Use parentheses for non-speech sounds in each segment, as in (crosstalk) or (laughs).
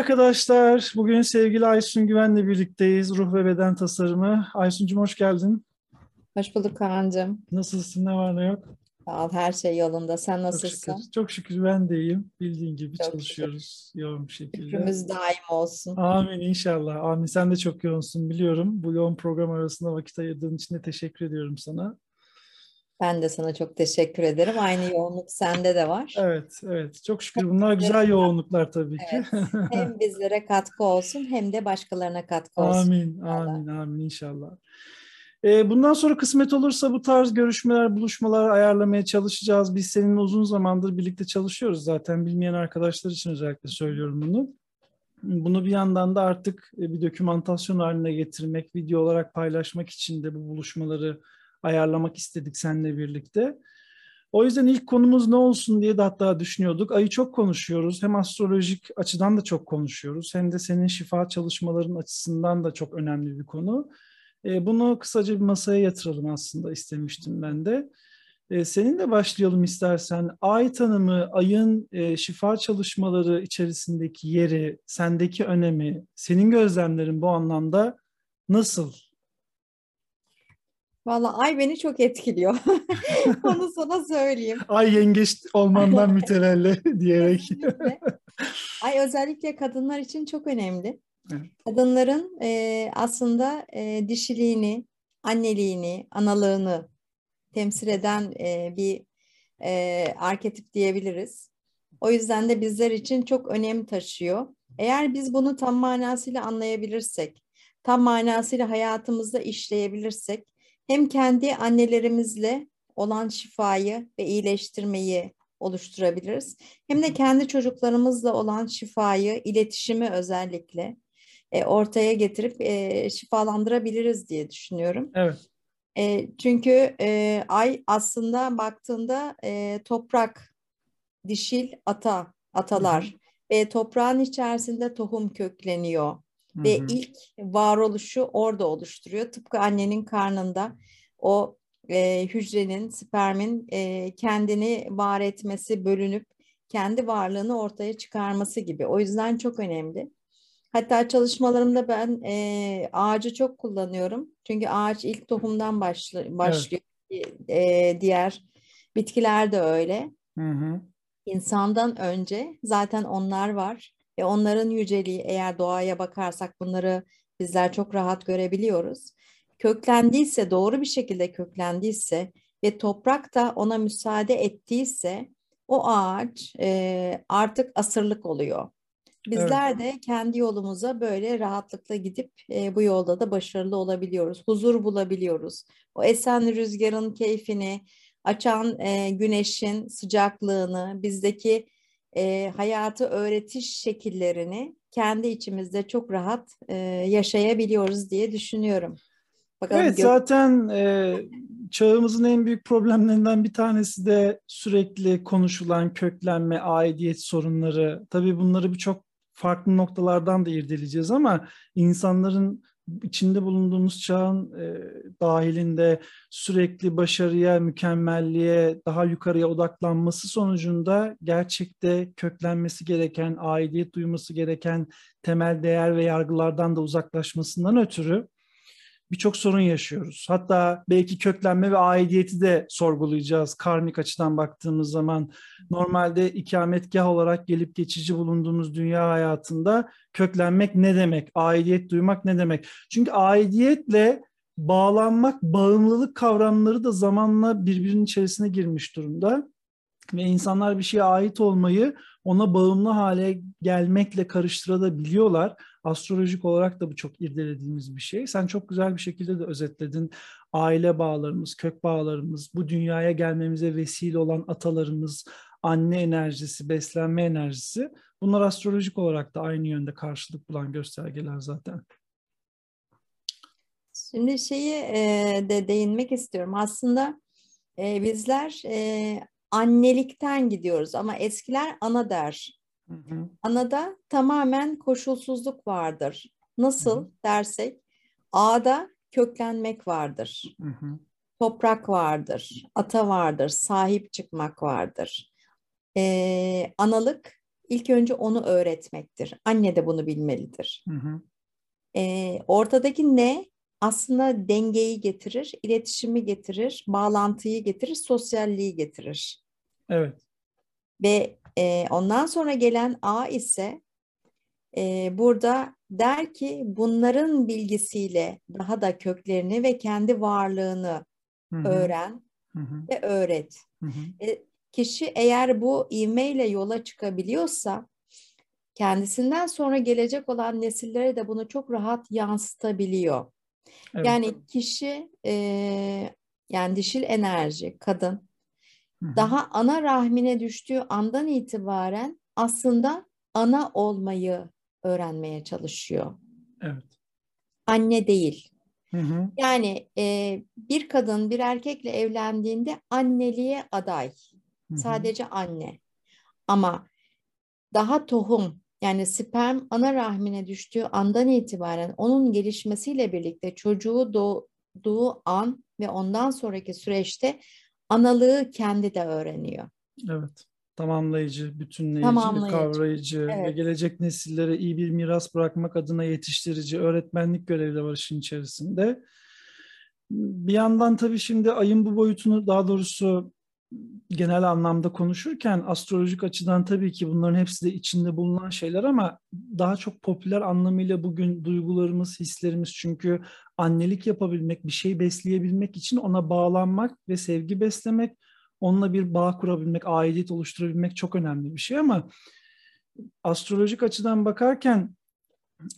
arkadaşlar. Bugün sevgili Aysun Güven'le birlikteyiz. Ruh ve Beden Tasarımı. Aysun'cum hoş geldin. Hoş bulduk Kaan'cığım. Nasılsın? Ne var ne yok? Sağ ol, her şey yolunda. Sen Çok nasılsın? şükür. Çok şükür ben de iyiyim. Bildiğin gibi Çok çalışıyoruz yoğun bir şekilde. Şükrümüz daim olsun. Amin inşallah. Amin. Sen de çok yoğunsun biliyorum. Bu yoğun program arasında vakit ayırdığın için de teşekkür ediyorum sana. Ben de sana çok teşekkür ederim. Aynı yoğunluk sende de var. Evet, evet. Çok şükür. Bunlar güzel yoğunluklar tabii ki. Evet. (laughs) Hem bizlere katkı olsun hem de başkalarına katkı olsun. Amin, inşallah. amin, amin inşallah. Ee, bundan sonra kısmet olursa bu tarz görüşmeler, buluşmalar ayarlamaya çalışacağız. Biz seninle uzun zamandır birlikte çalışıyoruz zaten. Bilmeyen arkadaşlar için özellikle söylüyorum bunu. Bunu bir yandan da artık e, bir dokümantasyon haline getirmek, video olarak paylaşmak için de bu buluşmaları ayarlamak istedik seninle birlikte. O yüzden ilk konumuz ne olsun diye de hatta düşünüyorduk. Ayı çok konuşuyoruz. Hem astrolojik açıdan da çok konuşuyoruz. Hem de senin şifa çalışmaların açısından da çok önemli bir konu. E, bunu kısaca bir masaya yatıralım aslında istemiştim ben de. E, seninle başlayalım istersen. Ay tanımı, ayın e, şifa çalışmaları içerisindeki yeri, sendeki önemi, senin gözlemlerin bu anlamda nasıl? Vallahi ay beni çok etkiliyor. (laughs) Onu sana söyleyeyim. Ay yengeç olmandan mütevelli (laughs) diyerek. Kesinlikle. Ay özellikle kadınlar için çok önemli. Evet. Kadınların e, aslında e, dişiliğini, anneliğini, analığını temsil eden e, bir e, arketip diyebiliriz. O yüzden de bizler için çok önem taşıyor. Eğer biz bunu tam manasıyla anlayabilirsek, tam manasıyla hayatımızda işleyebilirsek, hem kendi annelerimizle olan şifayı ve iyileştirmeyi oluşturabiliriz. Hem de kendi çocuklarımızla olan şifayı, iletişimi özellikle e, ortaya getirip e, şifalandırabiliriz diye düşünüyorum. Evet. E, çünkü e, ay aslında baktığında e, toprak, dişil ata, atalar ve toprağın içerisinde tohum kökleniyor Hı ve ilk varoluşu orada oluşturuyor. Tıpkı annenin karnında o e, hücrenin, spermin e, kendini var etmesi, bölünüp kendi varlığını ortaya çıkarması gibi. O yüzden çok önemli. Hatta çalışmalarımda ben e, ağacı çok kullanıyorum. Çünkü ağaç ilk tohumdan başla, başlıyor. E, diğer bitkiler de öyle. Hı hı. İnsandan önce zaten onlar var ve onların yüceliği eğer doğaya bakarsak bunları bizler çok rahat görebiliyoruz. Köklendiyse, doğru bir şekilde köklendiyse ve toprak da ona müsaade ettiyse o ağaç e, artık asırlık oluyor. Bizler de kendi yolumuza böyle rahatlıkla gidip e, bu yolda da başarılı olabiliyoruz. Huzur bulabiliyoruz. O esen rüzgarın keyfini, açan e, güneşin sıcaklığını, bizdeki e, hayatı öğretiş şekillerini kendi içimizde çok rahat e, yaşayabiliyoruz diye düşünüyorum. Bakalım Evet zaten e, çağımızın en büyük problemlerinden bir tanesi de sürekli konuşulan köklenme, aidiyet sorunları. Tabii bunları birçok farklı noktalardan da irdeleyeceğiz ama insanların içinde bulunduğumuz çağın e, dahilinde sürekli başarıya, mükemmelliğe, daha yukarıya odaklanması sonucunda gerçekte köklenmesi gereken, aidiyet duyması gereken temel değer ve yargılardan da uzaklaşmasından ötürü birçok sorun yaşıyoruz. Hatta belki köklenme ve aidiyeti de sorgulayacağız karmik açıdan baktığımız zaman. Normalde ikametgah olarak gelip geçici bulunduğumuz dünya hayatında köklenmek ne demek? Aidiyet duymak ne demek? Çünkü aidiyetle bağlanmak, bağımlılık kavramları da zamanla birbirinin içerisine girmiş durumda. Ve insanlar bir şeye ait olmayı ona bağımlı hale gelmekle karıştırabiliyorlar. Astrolojik olarak da bu çok irdelediğimiz bir şey. Sen çok güzel bir şekilde de özetledin. Aile bağlarımız, kök bağlarımız, bu dünyaya gelmemize vesile olan atalarımız, anne enerjisi, beslenme enerjisi. Bunlar astrolojik olarak da aynı yönde karşılık bulan göstergeler zaten. Şimdi şeyi de değinmek istiyorum. Aslında bizler annelikten gidiyoruz ama eskiler ana der. Hı hı. Anada tamamen koşulsuzluk vardır. Hı Nasıl hı. dersek A'da köklenmek vardır. Hı hı. Toprak vardır, ata vardır, sahip çıkmak vardır. Ee, analık ilk önce onu öğretmektir. Anne de bunu bilmelidir. Hı hı. E, ortadaki ne aslında dengeyi getirir, iletişimi getirir, bağlantıyı getirir, sosyalliği getirir. Evet. Ve e, ondan sonra gelen A ise e, burada der ki bunların bilgisiyle daha da köklerini ve kendi varlığını Hı hı. öğren Hı hı. ve öğret. E, kişi eğer bu ivmeyle yola çıkabiliyorsa kendisinden sonra gelecek olan nesillere de bunu çok rahat yansıtabiliyor. Evet. Yani kişi e, yani dişil enerji, kadın Hı hı. daha ana rahmine düştüğü andan itibaren aslında ana olmayı öğrenmeye çalışıyor. Evet. Anne değil. Hı hı. Yani e, bir kadın bir erkekle evlendiğinde anneliğe aday. Hı hı. Sadece anne. Ama daha tohum yani sperm ana rahmine düştüğü andan itibaren onun gelişmesiyle birlikte çocuğu doğduğu an ve ondan sonraki süreçte analığı kendi de öğreniyor. Evet. Tamamlayıcı, bütünleyici, Tamamlayıcı. kavrayıcı ve Evet. gelecek nesillere iyi bir miras bırakmak adına yetiştirici, öğretmenlik görevi de var işin içerisinde. Bir yandan tabii şimdi ayın bu boyutunu daha doğrusu genel anlamda konuşurken astrolojik açıdan tabii ki bunların hepsi de içinde bulunan şeyler ama daha çok popüler anlamıyla bugün duygularımız, hislerimiz çünkü annelik yapabilmek, bir şey besleyebilmek için ona bağlanmak ve sevgi beslemek, onunla bir bağ kurabilmek, aidiyet oluşturabilmek çok önemli bir şey ama astrolojik açıdan bakarken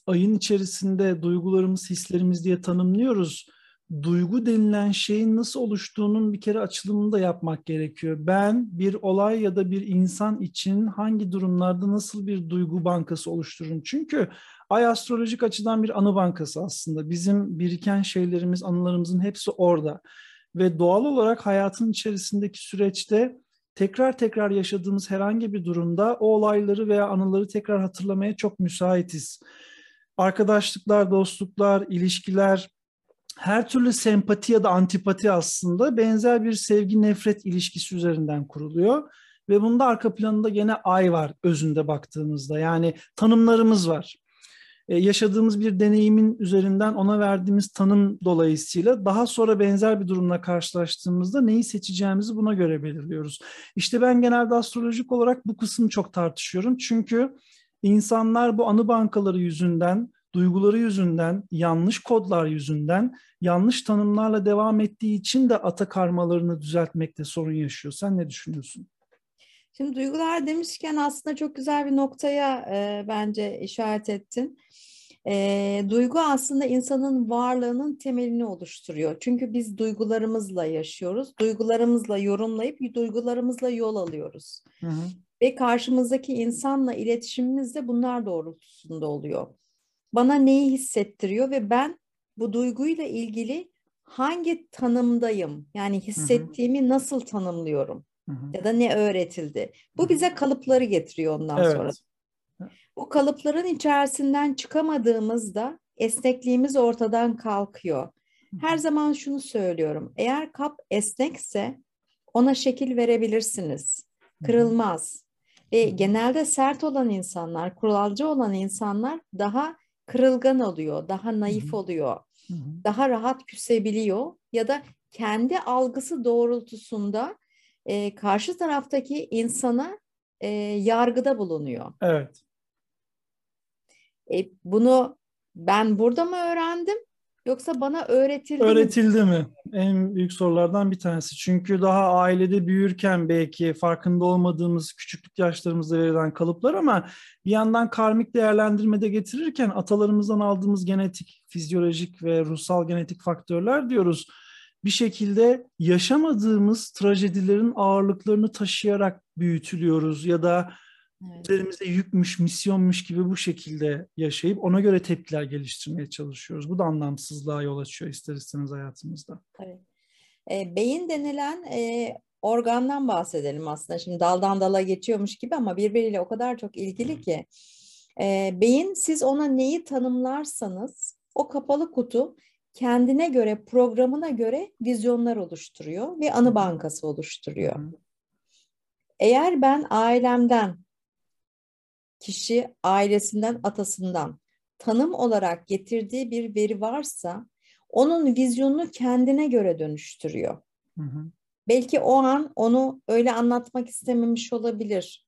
ayın içerisinde duygularımız, hislerimiz diye tanımlıyoruz. Duygu denilen şeyin nasıl oluştuğunun bir kere açılımını da yapmak gerekiyor. Ben bir olay ya da bir insan için hangi durumlarda nasıl bir duygu bankası oluştururum? Çünkü ay astrolojik açıdan bir anı bankası aslında. Bizim biriken şeylerimiz, anılarımızın hepsi orada. Ve doğal olarak hayatın içerisindeki süreçte tekrar tekrar yaşadığımız herhangi bir durumda o olayları veya anıları tekrar hatırlamaya çok müsaitiz. Arkadaşlıklar, dostluklar, ilişkiler, her türlü sempati ya da antipati aslında benzer bir sevgi nefret ilişkisi üzerinden kuruluyor. Ve bunda arka planında gene ay var özünde baktığımızda. Yani tanımlarımız var. Ee, yaşadığımız bir deneyimin üzerinden ona verdiğimiz tanım dolayısıyla daha sonra benzer bir durumla karşılaştığımızda neyi seçeceğimizi buna göre belirliyoruz. İşte ben genelde astrolojik olarak bu kısmı çok tartışıyorum. Çünkü insanlar bu anı bankaları yüzünden, duyguları yüzünden, yanlış kodlar yüzünden, yanlış tanımlarla devam ettiği için de ata karmalarını düzeltmekte sorun yaşıyor. Sen ne düşünüyorsun? Şimdi duygular demişken aslında çok güzel bir noktaya e, bence işaret ettin. E, duygu aslında insanın varlığının temelini oluşturuyor. Çünkü biz duygularımızla yaşıyoruz. Duygularımızla yorumlayıp duygularımızla yol alıyoruz. Hı hı. Ve karşımızdaki insanla iletişimimiz de bunlar doğrultusunda oluyor. Bana neyi hissettiriyor ve ben bu duyguyla ilgili hangi tanımdayım? Yani hissettiğimi nasıl tanımlıyorum? Hı hı. ya da ne öğretildi. Bu bize kalıpları getiriyor ondan Evet. sonra. Bu kalıpların içerisinden çıkamadığımızda esnekliğimiz ortadan kalkıyor. Her zaman şunu söylüyorum. Eğer kap esnekse ona şekil verebilirsiniz. Kırılmaz. Ve genelde sert olan insanlar, kuralcı olan insanlar daha kırılgan oluyor, daha naif oluyor, daha rahat küsebiliyor ya da kendi algısı doğrultusunda e, karşı taraftaki insana e, yargıda bulunuyor. Evet. E, bunu ben burada mı öğrendim yoksa bana öğretildi mi? Öğretildi mi? En büyük sorulardan bir tanesi. Çünkü daha ailede büyürken belki farkında olmadığımız küçüklük yaşlarımızda verilen kalıplar ama bir yandan karmik değerlendirmede getirirken atalarımızdan aldığımız genetik, fizyolojik ve ruhsal genetik faktörler diyoruz. Bir şekilde yaşamadığımız trajedilerin ağırlıklarını taşıyarak büyütülüyoruz ya da Evet. üzerimize yükmüş, misyonmuş gibi bu şekilde yaşayıp ona göre tepkiler geliştirmeye çalışıyoruz. Bu da anlamsızlığa yol açıyor ister istemez hayatımızda. E, beyin denilen e, organdan bahsedelim aslında. Şimdi daldan dala geçiyormuş gibi ama birbiriyle o kadar çok ilgili ki. E, beyin siz ona neyi tanımlarsanız o kapalı kutu kendine göre, programına göre vizyonlar oluşturuyor ve anı bankası oluşturuyor. Eğer ben ailemden kişi ailesinden, atasından tanım olarak getirdiği bir veri varsa onun vizyonunu kendine göre dönüştürüyor. Hı hı. Belki o an onu öyle anlatmak istememiş olabilir.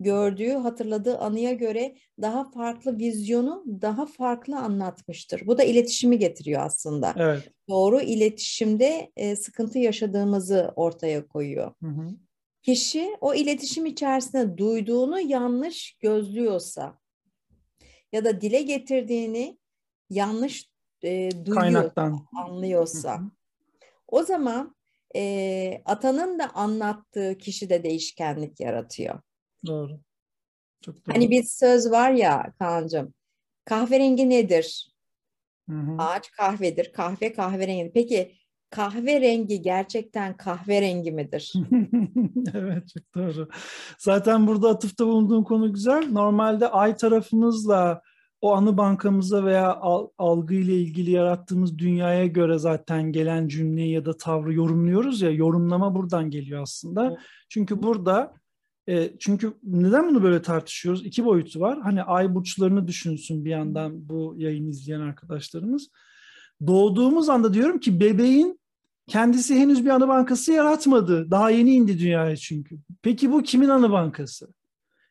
Gördüğü, hatırladığı anıya göre daha farklı vizyonu daha farklı anlatmıştır. Bu da iletişimi getiriyor aslında. Evet. Doğru iletişimde e, sıkıntı yaşadığımızı ortaya koyuyor. Hı hı. Kişi o iletişim içerisinde duyduğunu yanlış gözlüyorsa ya da dile getirdiğini yanlış e, duyuyor, Kaynaktan. anlıyorsa o zaman e, atanın da anlattığı kişi de değişkenlik yaratıyor. Doğru. Çok doğru. Hani bir söz var ya Kaan'cığım kahverengi nedir? Hı hı. Ağaç kahvedir, kahve kahverengi. Peki kahverengi gerçekten kahverengi midir? (laughs) evet çok doğru. Zaten burada atıfta bulunduğun konu güzel. Normalde ay tarafımızla o anı bankamıza veya algı ile ilgili yarattığımız dünyaya göre zaten gelen cümleyi ya da tavrı yorumluyoruz ya yorumlama buradan geliyor aslında. Evet. Çünkü burada e, çünkü neden bunu böyle tartışıyoruz? İki boyutu var. Hani ay burçlarını düşünsün bir yandan bu yayını izleyen arkadaşlarımız. Doğduğumuz anda diyorum ki bebeğin kendisi henüz bir anı bankası yaratmadı. Daha yeni indi dünyaya çünkü. Peki bu kimin anı bankası?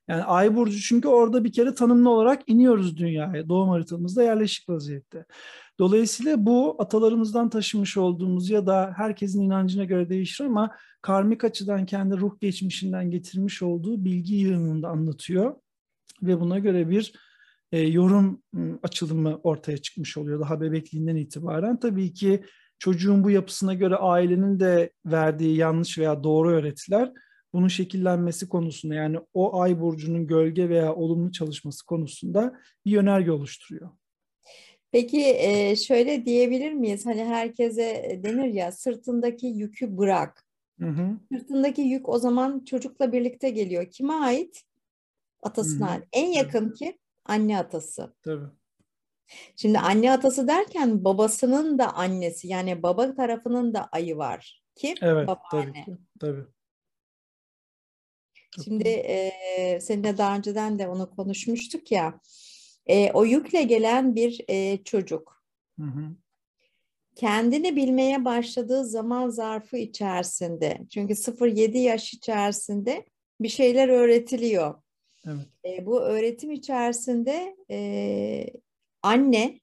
Yani Ay burcu çünkü orada bir kere tanımlı olarak iniyoruz dünyaya. Doğum haritamızda yerleşik vaziyette. Dolayısıyla bu atalarımızdan taşımış olduğumuz ya da herkesin inancına göre değişir ama karmik açıdan kendi ruh geçmişinden getirmiş olduğu bilgi yığınında anlatıyor. Ve buna göre bir e, yorum açılımı ortaya çıkmış oluyor daha bebekliğinden itibaren. Tabii ki çocuğun bu yapısına göre ailenin de verdiği yanlış veya doğru öğretiler bunun şekillenmesi konusunda yani o ay burcunun gölge veya olumlu çalışması konusunda bir yönerge oluşturuyor. Peki şöyle diyebilir miyiz? Hani herkese denir ya sırtındaki yükü bırak. Hı hı. Sırtındaki yük o zaman çocukla birlikte geliyor. Kime ait? Atasına. Hı hı. En yakın ki anne atası. Tabii. Şimdi anne atası derken babasının da annesi yani baba tarafının da ayı var. Kim? Evet Babaanne. tabii ki. Tabii. Şimdi e, seninle daha önceden de onu konuşmuştuk ya. E, o yükle gelen bir e, çocuk. Hı hı. Kendini bilmeye başladığı zaman zarfı içerisinde. Çünkü 0-7 yaş içerisinde bir şeyler öğretiliyor. Evet. E, bu öğretim içerisinde e, anne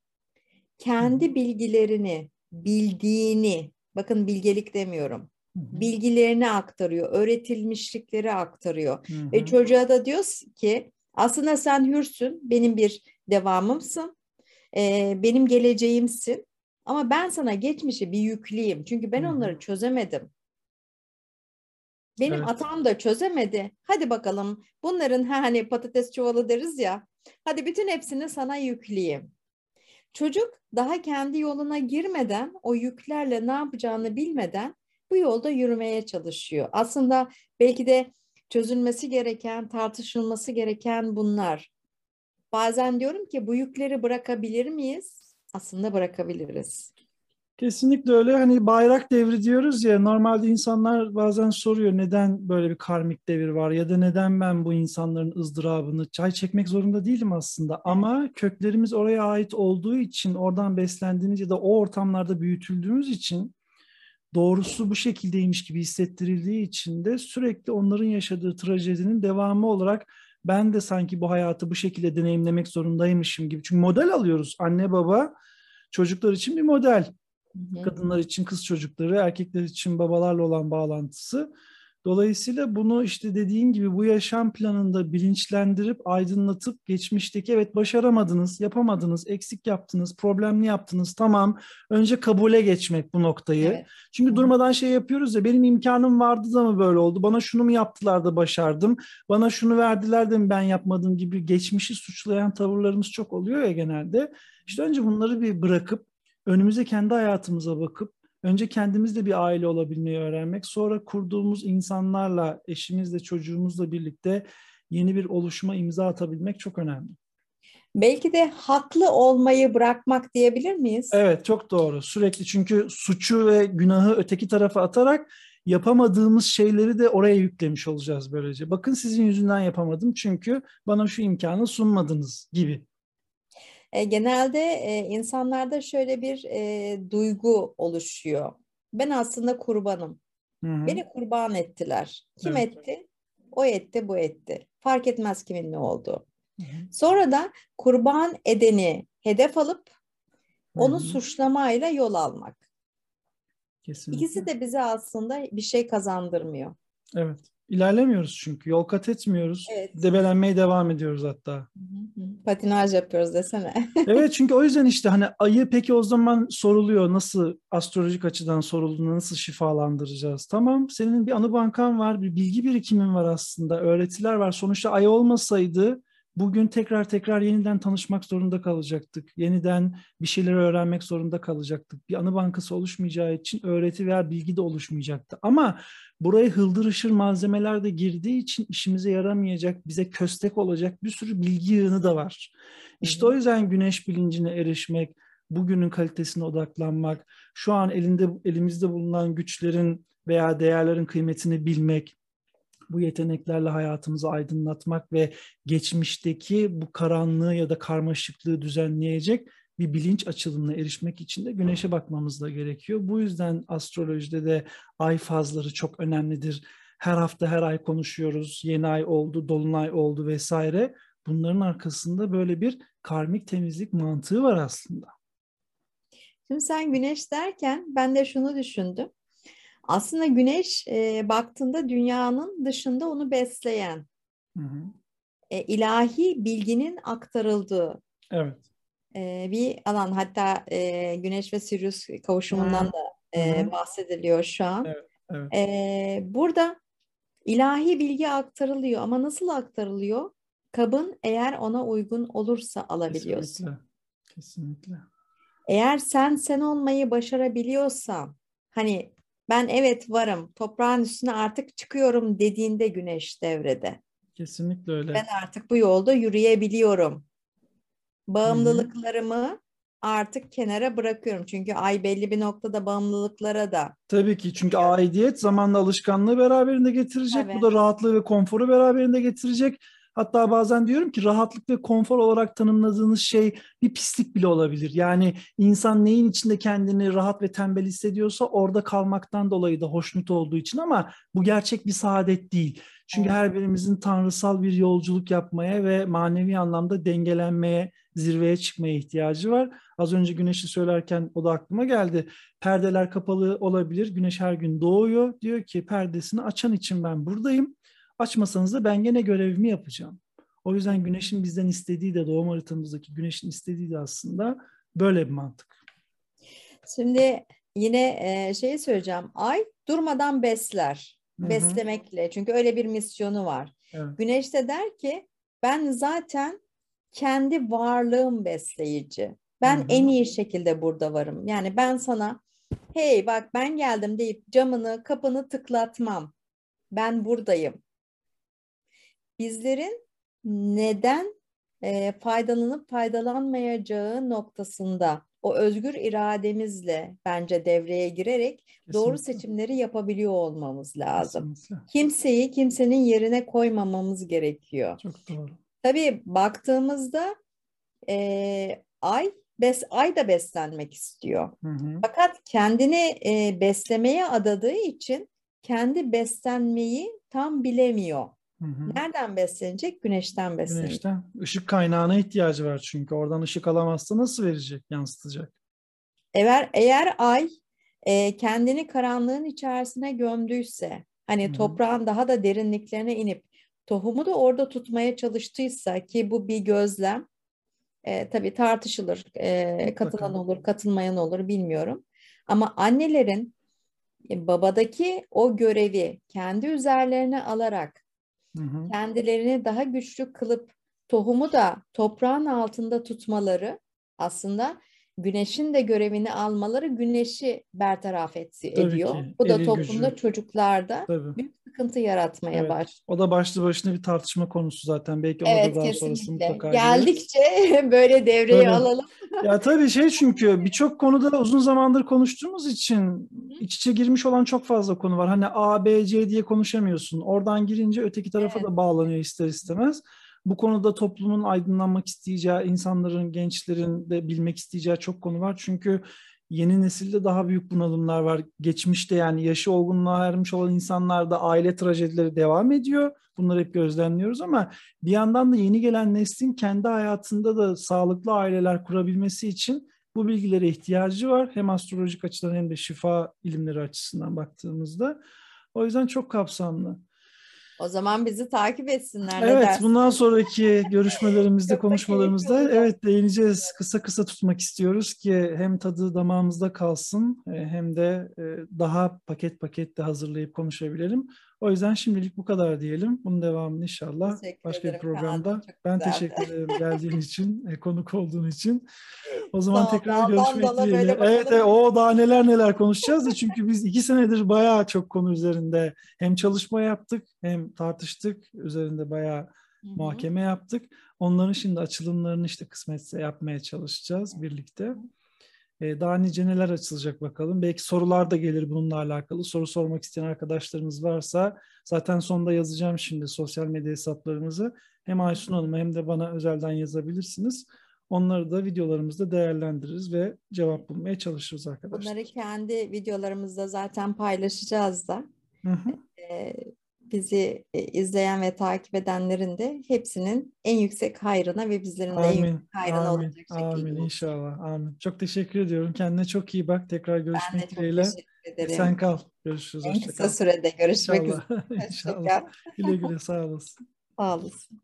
kendi bilgilerini, bildiğini, bakın bilgelik demiyorum, bilgilerini aktarıyor, öğretilmişlikleri aktarıyor. Hı hı. Ve çocuğa da diyor ki aslında sen hürsün, benim bir devamımsın, e, benim geleceğimsin. Ama ben sana geçmişi bir yükleyeyim. Çünkü ben hı hı. onları çözemedim. Benim evet. atam da çözemedi. Hadi bakalım bunların hani patates çuvalı deriz ya. Hadi bütün hepsini sana yükleyeyim. Çocuk daha kendi yoluna girmeden o yüklerle ne yapacağını bilmeden bu yolda yürümeye çalışıyor. Aslında belki de çözülmesi gereken, tartışılması gereken bunlar. Bazen diyorum ki bu yükleri bırakabilir miyiz? Aslında bırakabiliriz. Kesinlikle öyle. Hani bayrak devri diyoruz ya normalde insanlar bazen soruyor neden böyle bir karmik devir var ya da neden ben bu insanların ızdırabını çay çekmek zorunda değilim aslında. Ama köklerimiz oraya ait olduğu için oradan beslendiğimiz ya da o ortamlarda büyütüldüğümüz için doğrusu bu şekildeymiş gibi hissettirildiği için de sürekli onların yaşadığı trajedinin devamı olarak ben de sanki bu hayatı bu şekilde deneyimlemek zorundaymışım gibi. Çünkü model alıyoruz. Anne baba çocuklar için bir model. Kadınlar için kız çocukları, erkekler için babalarla olan bağlantısı. Dolayısıyla bunu işte dediğin gibi bu yaşam planında bilinçlendirip aydınlatıp geçmişteki evet başaramadınız, yapamadınız, eksik yaptınız, problemli yaptınız tamam. Önce kabule geçmek bu noktayı. Evet. Çünkü durmadan şey yapıyoruz ya benim imkanım vardı da mı böyle oldu? Bana şunu mu yaptılar da başardım? Bana şunu verdiler de mi ben yapmadım gibi geçmişi suçlayan tavırlarımız çok oluyor ya genelde. İşte önce bunları bir bırakıp önümüze kendi hayatımıza bakıp önce kendimizde bir aile olabilmeyi öğrenmek, sonra kurduğumuz insanlarla, eşimizle, çocuğumuzla birlikte yeni bir oluşuma imza atabilmek çok önemli. Belki de haklı olmayı bırakmak diyebilir miyiz? Evet, çok doğru. Sürekli çünkü suçu ve günahı öteki tarafa atarak yapamadığımız şeyleri de oraya yüklemiş olacağız böylece. Bakın sizin yüzünden yapamadım çünkü bana şu imkanı sunmadınız gibi. E, genelde e, insanlarda şöyle bir e, duygu oluşuyor. Ben aslında kurbanım. Hı-hı. Beni kurban ettiler. Kim evet. etti? O etti, bu etti. Fark etmez kimin ne olduğu. Sonra da kurban edeni hedef alıp onu Hı-hı. suçlamayla yol almak. Kesinlikle. İkisi de bize aslında bir şey kazandırmıyor. Evet. İlerlemiyoruz çünkü. Yol kat etmiyoruz. Evet. Debelenmeye devam ediyoruz hatta. Patinaj yapıyoruz desene. (laughs) evet çünkü o yüzden işte hani ayı peki o zaman soruluyor. Nasıl astrolojik açıdan sorulduğunu nasıl şifalandıracağız? Tamam senin bir anı bankan var, bir bilgi birikimin var aslında. Öğretiler var. Sonuçta ayı olmasaydı bugün tekrar tekrar yeniden tanışmak zorunda kalacaktık. Yeniden bir şeyleri öğrenmek zorunda kalacaktık. Bir anı bankası oluşmayacağı için öğreti veya bilgi de oluşmayacaktı. Ama buraya hıldır malzemeler de girdiği için işimize yaramayacak, bize köstek olacak bir sürü bilgi yığını da var. İşte o yüzden güneş bilincine erişmek, bugünün kalitesine odaklanmak, şu an elinde elimizde bulunan güçlerin veya değerlerin kıymetini bilmek, bu yeteneklerle hayatımızı aydınlatmak ve geçmişteki bu karanlığı ya da karmaşıklığı düzenleyecek bir bilinç açılımına erişmek için de güneşe bakmamız da gerekiyor. Bu yüzden astrolojide de ay fazları çok önemlidir. Her hafta her ay konuşuyoruz. Yeni ay oldu, dolunay oldu vesaire. Bunların arkasında böyle bir karmik temizlik mantığı var aslında. Şimdi sen güneş derken ben de şunu düşündüm. Aslında güneş e, baktığında dünyanın dışında onu besleyen, hı hı. E, ilahi bilginin aktarıldığı evet. e, bir alan. Hatta e, Güneş ve Sirius kavuşumundan hı. da e, bahsediliyor şu an. Evet, evet. E, burada ilahi bilgi aktarılıyor ama nasıl aktarılıyor? Kabın eğer ona uygun olursa alabiliyorsun. Kesinlikle. Kesinlikle. Eğer sen sen olmayı başarabiliyorsan, hani ben evet varım, toprağın üstüne artık çıkıyorum dediğinde güneş devrede. Kesinlikle öyle. Ben artık bu yolda yürüyebiliyorum. Bağımlılıklarımı Hı-hı. artık kenara bırakıyorum. Çünkü ay belli bir noktada bağımlılıklara da. Tabii ki çünkü aidiyet zamanla alışkanlığı beraberinde getirecek. Evet. Bu da rahatlığı ve konforu beraberinde getirecek. Hatta bazen diyorum ki rahatlık ve konfor olarak tanımladığınız şey bir pislik bile olabilir. Yani insan neyin içinde kendini rahat ve tembel hissediyorsa orada kalmaktan dolayı da hoşnut olduğu için ama bu gerçek bir saadet değil. Çünkü her birimizin tanrısal bir yolculuk yapmaya ve manevi anlamda dengelenmeye, zirveye çıkmaya ihtiyacı var. Az önce güneşi söylerken o da aklıma geldi. Perdeler kapalı olabilir. Güneş her gün doğuyor. Diyor ki perdesini açan için ben buradayım. Açmasanız da ben gene görevimi yapacağım. O yüzden güneşin bizden istediği de doğum haritamızdaki güneşin istediği de aslında böyle bir mantık. Şimdi yine şeyi söyleyeceğim. Ay durmadan besler. Hı-hı. Beslemekle. Çünkü öyle bir misyonu var. Evet. Güneş de der ki ben zaten kendi varlığım besleyici. Ben Hı-hı. en iyi şekilde burada varım. Yani ben sana hey bak ben geldim deyip camını kapını tıklatmam. Ben buradayım bizlerin neden e, faydalanıp faydalanmayacağı noktasında o özgür irademizle bence devreye girerek Kesinlikle. doğru seçimleri yapabiliyor olmamız lazım. Kesinlikle. Kimseyi kimsenin yerine koymamamız gerekiyor. Çok doğru. Tabii baktığımızda e, ay bes ay da beslenmek istiyor. Hı hı. Fakat kendini e, beslemeye adadığı için kendi beslenmeyi tam bilemiyor. Hı hı. Nereden beslenecek? Güneşten beslenecek. Güneşten. Işık kaynağına ihtiyacı var çünkü. Oradan ışık alamazsa nasıl verecek, yansıtacak? Eğer, eğer ay e, kendini karanlığın içerisine gömdüyse, hani Hı-hı. toprağın daha da derinliklerine inip tohumu da orada tutmaya çalıştıysa ki bu bir gözlem, e, tabii tartışılır, e, katılan olur, katılmayan olur bilmiyorum. Ama annelerin e, babadaki o görevi kendi üzerlerine alarak Hı. Kendilerini daha güçlü kılıp tohumu da toprağın altında tutmaları aslında güneşin de görevini almaları güneşi bertaraf etsi, ediyor. ki, Bu da toplumda gücü. çocuklarda Tabii. büyük sıkıntı yaratmaya Evet. başlıyor. O da başlı başına bir tartışma konusu zaten. Belki ona Evet da daha sonrası kesinlikle. mutlaka gireriz. Geldikçe (laughs) böyle devreyi Tabii. alalım. (laughs) Ya tabii şey çünkü birçok konuda uzun zamandır konuştuğumuz için iç içe girmiş olan çok fazla konu var. Hani A, B, C diye konuşamıyorsun. Oradan girince öteki tarafa Evet. da bağlanıyor ister istemez. Bu konuda toplumun aydınlanmak isteyeceği, insanların, gençlerin de bilmek isteyeceği çok konu var. Çünkü yeni nesilde daha büyük bunalımlar var. Geçmişte yani yaşı olgunluğa ermiş olan insanlarda aile trajedileri devam ediyor. Bunları hep gözlemliyoruz ama bir yandan da yeni gelen neslin kendi hayatında da sağlıklı aileler kurabilmesi için bu bilgilere ihtiyacı var. Hem astrolojik açıdan hem de şifa ilimleri açısından baktığımızda. O yüzden çok kapsamlı. O zaman bizi takip etsinler. ne Evet, dersin? bundan sonraki görüşmelerimizde, (laughs) konuşmalarımızda evet değineceğiz. Kısa kısa tutmak istiyoruz ki hem tadı damağımızda kalsın e, hem de e, daha paket paket de hazırlayıp konuşabilelim. O yüzden şimdilik bu kadar diyelim. Bunun devamını inşallah Teşekkür başka bir ederim Kaan, programda. Ben güzeldi. teşekkür ederim (laughs) geldiğin için, e, konuk olduğun için. O zaman Tamam, tekrar görüşmek dileğiyle. Evet, evet, o daha neler neler konuşacağız da çünkü biz iki senedir bayağı çok konu üzerinde hem çalışma yaptık hem tartıştık. Üzerinde bayağı Hı hı. muhakeme yaptık. Onların şimdi açılımlarını işte kısmetse yapmaya çalışacağız birlikte. Ee, daha nice neler açılacak bakalım. Belki sorular da gelir bununla alakalı. Soru sormak isteyen arkadaşlarımız varsa zaten sonda yazacağım şimdi sosyal medya hesaplarımızı. Hem Aysun Hanım'a hem de bana özelden yazabilirsiniz. Onları da videolarımızda değerlendiririz ve cevap bulmaya çalışırız arkadaşlar. Bunları kendi videolarımızda zaten paylaşacağız da. Hı hı. Ee, bizi e, izleyen ve takip edenlerin de hepsinin en yüksek hayrına ve bizlerin de en yüksek hayrına Amin. olacak şekilde. Amin inşallah. Amin. Çok teşekkür ediyorum. Kendine çok iyi bak. Tekrar görüşmek dileğiyle. Sen kal. Görüşürüz. en kısa kal. sürede görüşmek üzere. (laughs) İnşallah. Hoşça İnşallah. Güle güle sağ olasın. Sağ olasın.